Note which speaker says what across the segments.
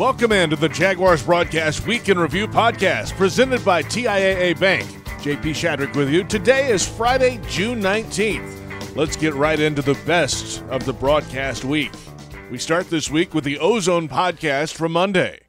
Speaker 1: Welcome into the Jaguars Broadcast Week in Review podcast presented by TIAA Bank. JP Shadrick with you. Today is Friday, June 19th. Let's get right into the best of the broadcast week. We start this week with the Ozone podcast from Monday.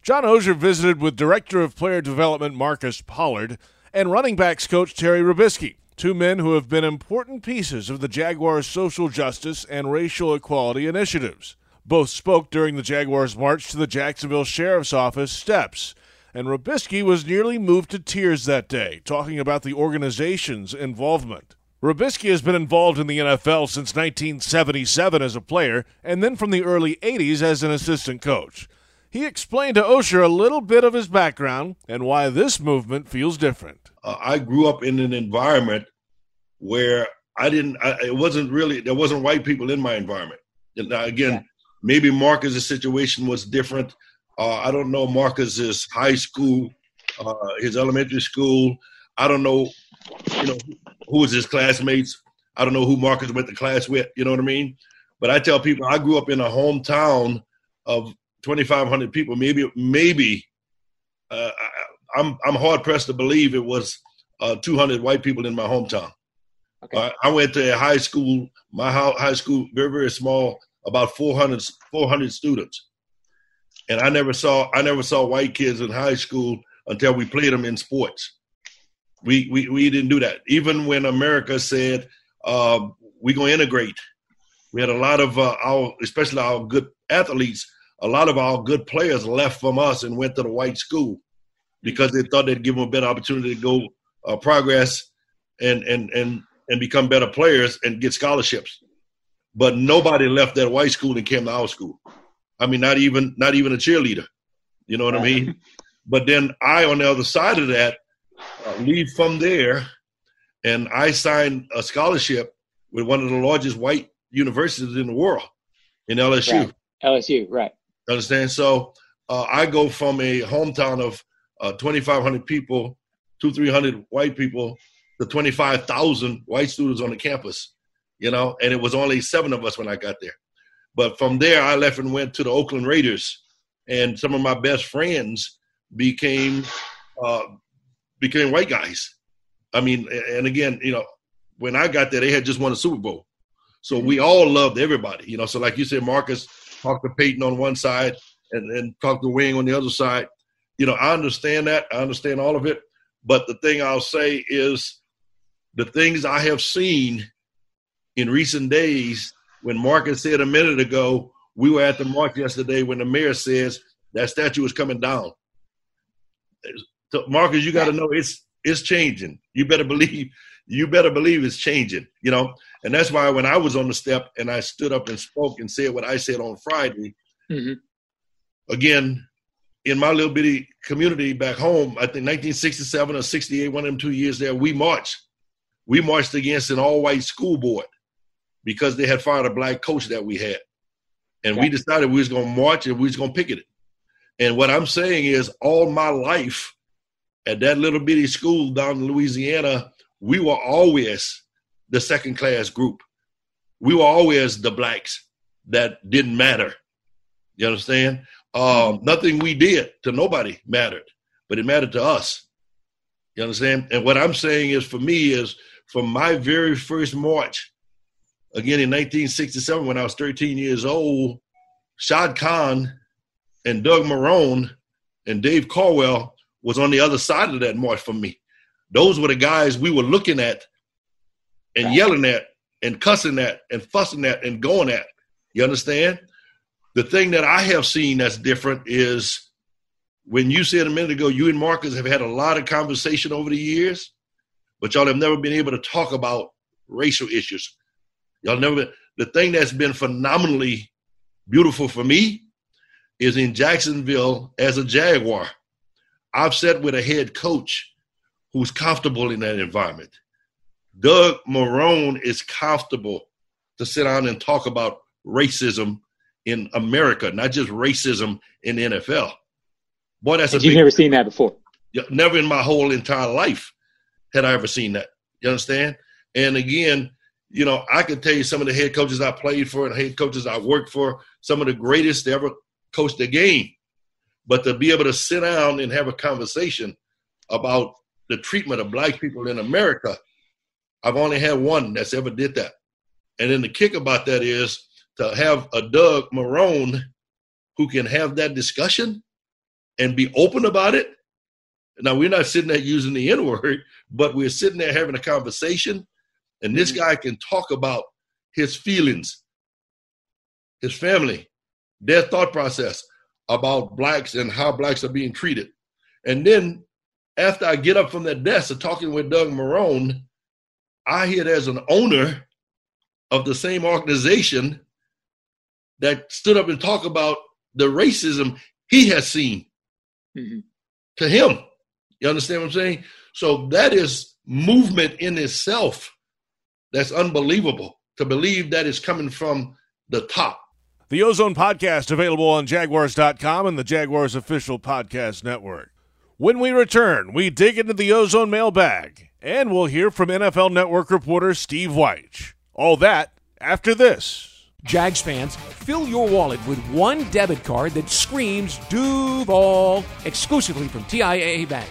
Speaker 1: John Oehser visited with Director of Player Development Marcus Pollard and running backs coach Terry Robiskie, two men who have been important pieces of the Jaguars' social justice and racial equality initiatives. Both spoke during the Jaguars' march to the Jacksonville Sheriff's Office steps, and Robiskie was nearly moved to tears that day, talking about the organization's involvement. Robiskie has been involved in the NFL since 1977 as a player, and then from the early 80s as an assistant coach. He explained to Oehser a little bit of his background and why this movement feels different.
Speaker 2: Uh, I grew up in an environment where I didn't, I, it wasn't really, there wasn't white people in my environment. Now, again, yeah. Maybe Marcus's situation was different. Uh, I don't know Marcus's high school, uh, his elementary school. I don't know, you know, who was his classmates. I don't know who Marcus went to class with. You know what I mean? But I tell people I grew up in a hometown of 2,500 people. Maybe, maybe uh, I, am I'm hard pressed to believe it was uh, 200 white people in my hometown. Okay. I went to a high school. My high school very very small about 400, 400 students. And I never saw I never saw white kids in high school until we played them in sports. We we, we didn't do that. Even when America said uh, we're going to integrate, we had a lot of uh, our, especially our good athletes, a lot of our good players left from us and went to the white school because they thought they'd give them a better opportunity to go uh, progress and and and and become better players and get scholarships but nobody left that white school and came to our school. I mean, not even not even a cheerleader. You know what I mean? But then I, on the other side of that, uh, leave from there, and I signed a scholarship with one of the largest white universities in the world, in LSU.
Speaker 3: Right. LSU, right?
Speaker 2: Understand? So uh, I go from a hometown of uh, 2,500 people, two, 300 white people, to 25,000 white students on the campus you know, and it was only seven of us when I got there. But from there, I left and went to the Oakland Raiders, and some of my best friends became uh, became white guys. I mean, and again, you know, when I got there, they had just won a Super Bowl, so we all loved everybody. You know, so like you said, Marcus talked to Peyton on one side and and talked to Wing on the other side. You know, I understand that. I understand all of it. But the thing I'll say is the things I have seen in recent days, when Marcus said a minute ago, we were at the march yesterday when the mayor says that statue is coming down. So Marcus, you got to know it's it's changing. You better believe you better believe it's changing. You know, and that's why when I was on the step and I stood up and spoke and said what I said on Friday, mm-hmm. again, in my little bitty community back home, I think 1967 or 68, one of them two years there, we marched. We marched against an all-white school board because they had fired a black coach that we had. And we decided we was going to march and we was going to picket it. And what I'm saying is all my life at that little bitty school down in Louisiana, we were always the second class group. We were always the blacks that didn't matter. You understand? Um, nothing we did to nobody mattered, but it mattered to us. You understand? And what I'm saying is for me is from my very first march again in 1967 when I was 13 years old, Shad Khan and Doug Marrone and Dave Caldwell was on the other side of that march for me. Those were the guys we were looking at and yelling at and cussing at and fussing at and going at. You understand? The thing that I have seen that's different is when you said a minute ago, you and Marcus have had a lot of conversation over the years, but y'all have never been able to talk about racial issues. Y'all never the thing that's been phenomenally beautiful for me is in Jacksonville as a Jaguar. I've sat with a head coach who's comfortable in that environment. Doug Marrone is comfortable to sit down and talk about racism in America, not just racism in the NFL.
Speaker 3: Boy, that's and a you've never seen that before.
Speaker 2: Never in my whole entire life had I ever seen that. You understand? And again, you know, I can tell you some of the head coaches I played for and head coaches I worked for, some of the greatest to ever coach the game but to be able to sit down and have a conversation about the treatment of black people in America, I've only had one that's ever did that. And then the kick about that is to have a Doug Marrone who can have that discussion and be open about it. Now we're not sitting there using the N word, but we're sitting there having a conversation, and this mm-hmm. guy can talk about his feelings, his family, their thought process about blacks and how blacks are being treated. And then after I get up from that desk of talking with Doug Marrone, I hear there's an owner of the same organization that stood up and talked about the racism he has seen mm-hmm. to him. You understand what I'm saying? So that is movement in itself that's unbelievable to believe that is coming from the top.
Speaker 1: The Ozone Podcast available on Jaguars.com and the Jaguars official podcast network. When we return, we dig into the Ozone mailbag and we'll hear from NFL Network reporter Steve Wyche. All that after this.
Speaker 4: Jags fans, fill your wallet with one debit card that screams Duval exclusively from TIAA Bank.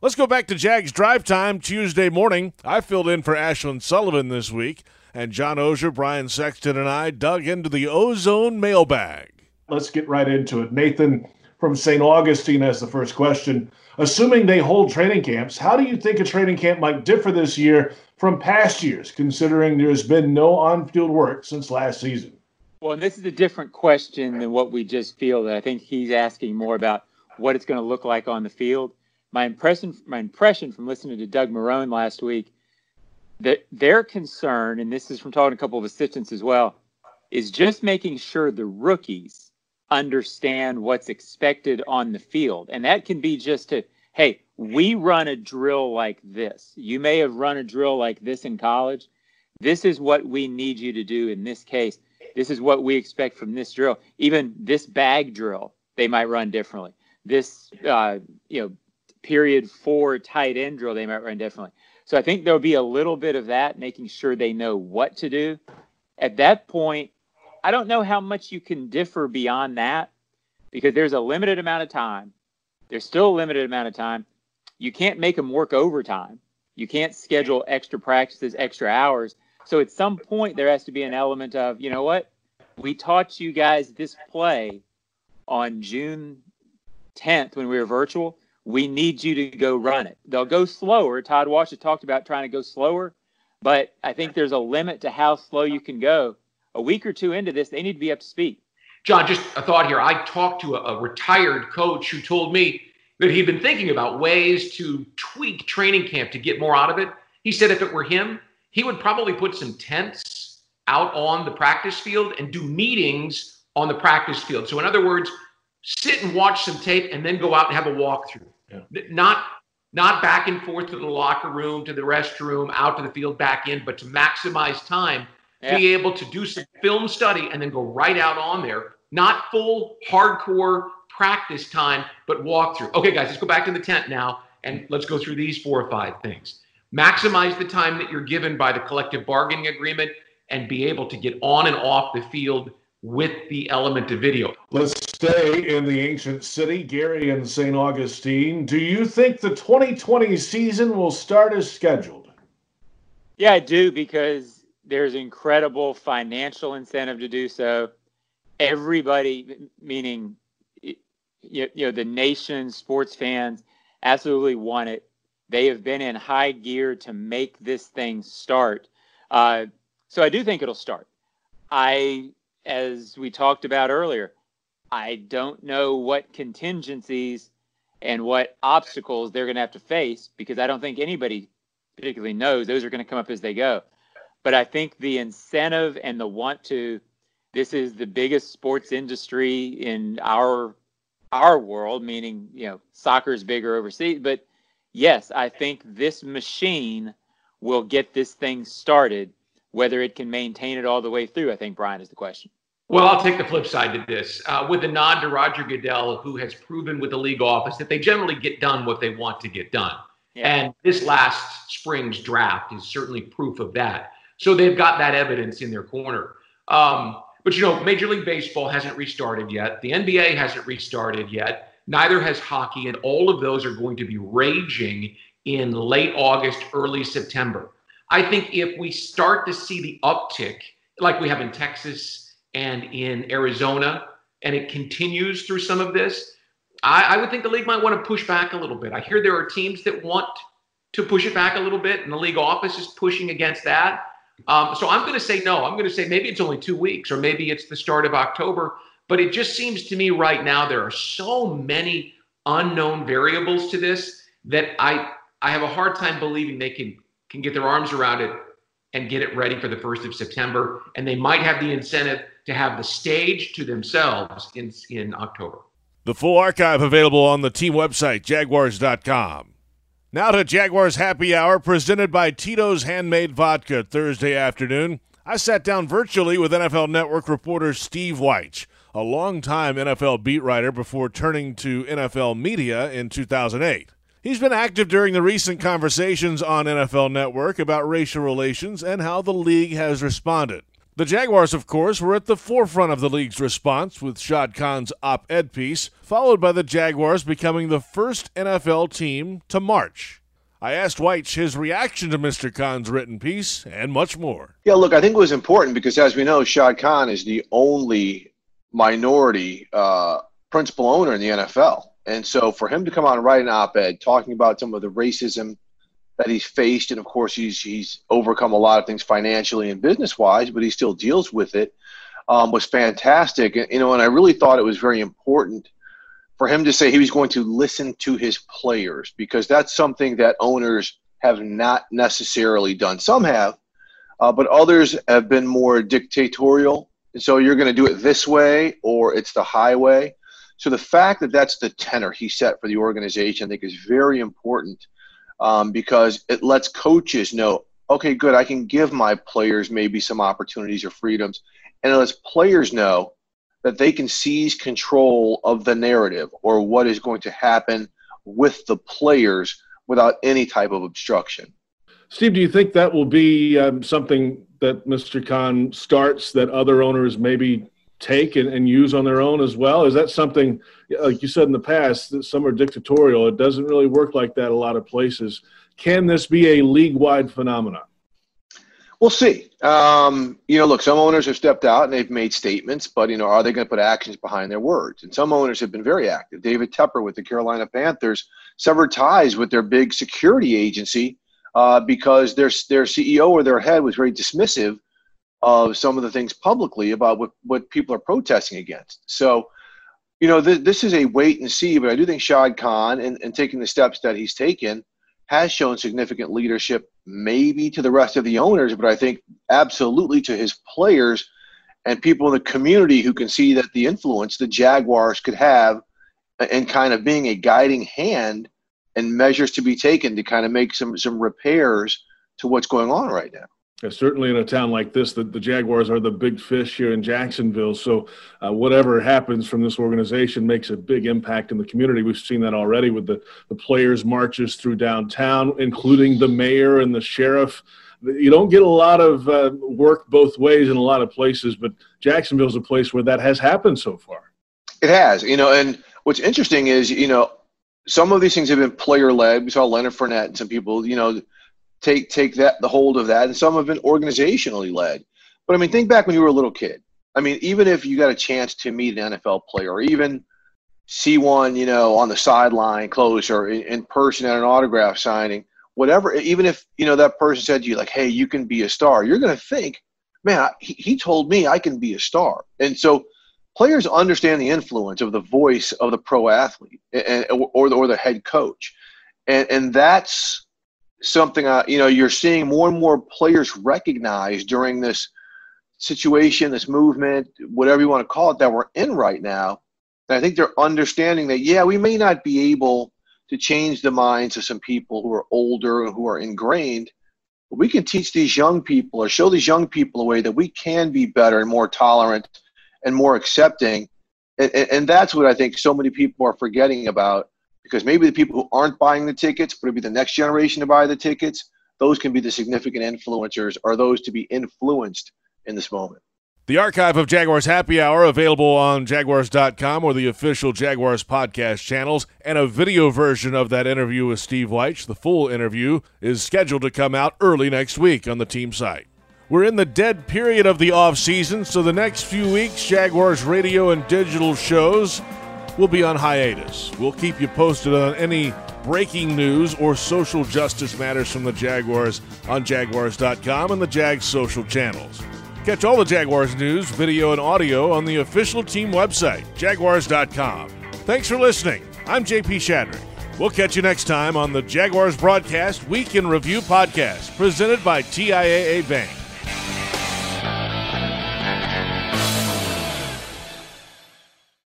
Speaker 1: Let's go back to Jags Drive Time Tuesday morning. I filled in for Ashlyn Sullivan this week, and John Oehser, Brian Sexton, and I dug into the ozone mailbag.
Speaker 5: Let's get right into it. Nathan from St. Augustine has the first question. Assuming they hold training camps, how do you think a training camp might differ this year from past years, considering there's been no on field work since last season?
Speaker 3: Well, this is a different question than what we just feel. That I think he's asking more about what it's going to look like on the field. My impression, my impression from listening to Doug Marrone last week, that their concern, and this is from talking to a couple of assistants as well, is just making sure the rookies understand what's expected on the field. And that can be just to, hey, we run a drill like this. You may have run a drill like this in college. This is what we need you to do in this case. This is what we expect from this drill. Even this bag drill, they might run differently. This, uh, you know, period four tight end drill, they might run differently. So I think there'll be a little bit of that, making sure they know what to do. At that point, I don't know how much you can differ beyond that because there's a limited amount of time. There's still a limited amount of time. You can't make them work overtime. You can't schedule extra practices, extra hours. So at some point, there has to be an element of, you know what? We taught you guys this play on June 10th when we were virtual. We need you to go run it. They'll go slower. Todd Wash has talked about trying to go slower, but I think there's a limit to how slow you can go a week or two into this, they need to be up to speed.
Speaker 6: John, just a thought here. I talked to a, a retired coach who told me that he'd been thinking about ways to tweak training camp to get more out of it. He said if it were him, he would probably put some tents out on the practice field and do meetings on the practice field. So, in other words, sit and watch some tape and then go out and have a walkthrough. Yeah. Not not back and forth to the locker room, to the restroom, out to the field, back in, but to maximize time yeah. be able to do some film study and then go right out on there. Not full hardcore practice time, but walkthrough. Okay, guys, let's go back to the tent now and let's go through these four or five things. Maximize the time that you're given by the collective bargaining agreement and be able to get on and off the field with the element of video.
Speaker 5: Let's stay in the ancient city, Gary and St. Augustine. Do you think the 2020 season will start as scheduled?
Speaker 3: Yeah, I do because there's incredible financial incentive to do so. Everybody, meaning you know the nation, sports fans, absolutely want it. They have been in high gear to make this thing start. Uh, so I do think it'll start. I, as we talked about earlier, I don't know what contingencies and what obstacles they're going to have to face because I don't think anybody particularly knows. Those are going to come up as they go. But I think the incentive and the want to, this is the biggest sports industry in our our world, meaning you know soccer is bigger overseas. But yes, I think this machine will get this thing started. Whether it can maintain it all the way through, I think Brian is the question.
Speaker 6: Well, I'll take the flip side to this. Uh, with the nod to Roger Goodell, who has proven with the league office that they generally get done what they want to get done. Yeah. And this last spring's draft is certainly proof of that. So they've got that evidence in their corner. Um, but you know, Major League Baseball hasn't restarted yet. The NBA hasn't restarted yet. Neither has hockey, and all of those are going to be raging in late August, early September. I think if we start to see the uptick, like we have in Texas and in Arizona, and it continues through some of this, I, I would think the league might want to push back a little bit. I hear there are teams that want to push it back a little bit, and the league office is pushing against that. Um, so I'm going to say no. I'm going to say maybe it's only two weeks, or maybe it's the start of October. But it just seems to me right now there are so many unknown variables to this that I I have a hard time believing they can can get their arms around it and get it ready for the first of September. And they might have the incentive to have the stage to themselves in in October.
Speaker 1: The full archive available on the team website, jaguars.com. Now to Jaguars Happy Hour, presented by Tito's Handmade Vodka Thursday afternoon. I sat down virtually with NFL Network reporter Steve Wyche, a longtime NFL beat writer before turning to NFL media in 2008. He's been active during the recent conversations on NFL Network about racial relations and how the league has responded. The Jaguars, of course, were at the forefront of the league's response with Shad Khan's op ed piece, followed by the Jaguars becoming the first NFL team to march. I asked Wyche his reaction to Mr. Khan's written piece and much more.
Speaker 7: Yeah, look, I think it was important because, as we know, Shad Khan is the only minority uh, principal owner in the NFL. And so for him to come out and write an op ed talking about some of the racism that he's faced, and of course he's he's overcome a lot of things financially and business wise, but he still deals with it. Um, was fantastic, and, you know, and I really thought it was very important for him to say he was going to listen to his players because that's something that owners have not necessarily done. Some have, uh, but others have been more dictatorial. And so you're going to do it this way or it's the highway. So the fact that that's the tenor he set for the organization, I think, is very important um, because it lets coaches know, okay, good, I can give my players maybe some opportunities or freedoms, and it lets players know that they can seize control of the narrative or what is going to happen with the players without any type of obstruction.
Speaker 5: Steve, do you think that will be um, something that Mr. Khan starts that other owners maybe take and, and use on their own as well? Is that something, like you said in the past, that some are dictatorial? It doesn't really work like that a lot of places. Can this be a league wide phenomenon?
Speaker 7: We'll see. Um, you know, look, some owners have stepped out and they've made statements, but, you know, are they going to put actions behind their words? And some owners have been very active. David Tepper with the Carolina Panthers severed ties with their big security agency uh, because their, their CEO or their head was very dismissive of some of the things publicly about what, what people are protesting against. So, you know, th- this is a wait and see, but I do think Shad Khan, and, and taking the steps that he's taken, has shown significant leadership, maybe to the rest of the owners, but I think absolutely to his players and people in the community who can see that the influence the Jaguars could have and kind of being a guiding hand and measures to be taken to kind of make some, some repairs to what's going on right now.
Speaker 5: Yeah, certainly in a town like this, the, the Jaguars are the big fish here in Jacksonville. So, uh, whatever happens from this organization makes a big impact in the community. We've seen that already with the, the players' marches through downtown, including the mayor and the sheriff. You don't get a lot of uh, work both ways in a lot of places, but Jacksonville is a place where that has happened so far.
Speaker 7: It has, you know, and what's interesting is, you know, some of these things have been player led. We saw Leonard Fournette and some people, you know, take take that the hold of that, and some have been organizationally led. But I mean, think back when you were a little kid. I mean, even if you got a chance to meet an NFL player, or even see one, you know, on the sideline close or in, in person at an autograph signing, whatever. Even if you know that person said to you like, "Hey, you can be a star," you're going to think, "Man, he, he told me I can be a star." And so players understand the influence of the voice of the pro athlete and, or, the, or the head coach. And, and that's something uh, you know you're seeing more and more players recognize during this situation, this movement, whatever you want to call it, that we're in right now. And I think they're understanding that, yeah, we may not be able to change the minds of some people who are older who are ingrained, but we can teach these young people or show these young people a way that we can be better and more tolerant and more accepting. And, and, and that's what I think so many people are forgetting about because maybe the people who aren't buying the tickets, but it'll be the next generation to buy the tickets, those can be the significant influencers or those to be influenced in this moment.
Speaker 1: The archive of Jaguars Happy Hour available on Jaguars.com or the official Jaguars podcast channels, and a video version of that interview with Steve Wyche. The full interview is scheduled to come out early next week on the team site. We're in the dead period of the offseason, so the next few weeks, Jaguars radio and digital shows will be on hiatus. We'll keep you posted on any breaking news or social justice matters from the Jaguars on Jaguars.com and the Jags social channels. Catch all the Jaguars news, video, and audio on the official team website, Jaguars.com. Thanks for listening. I'm JP Shadrick. We'll catch you next time on the Jaguars Broadcast Week in Review podcast, presented by TIAA Bank.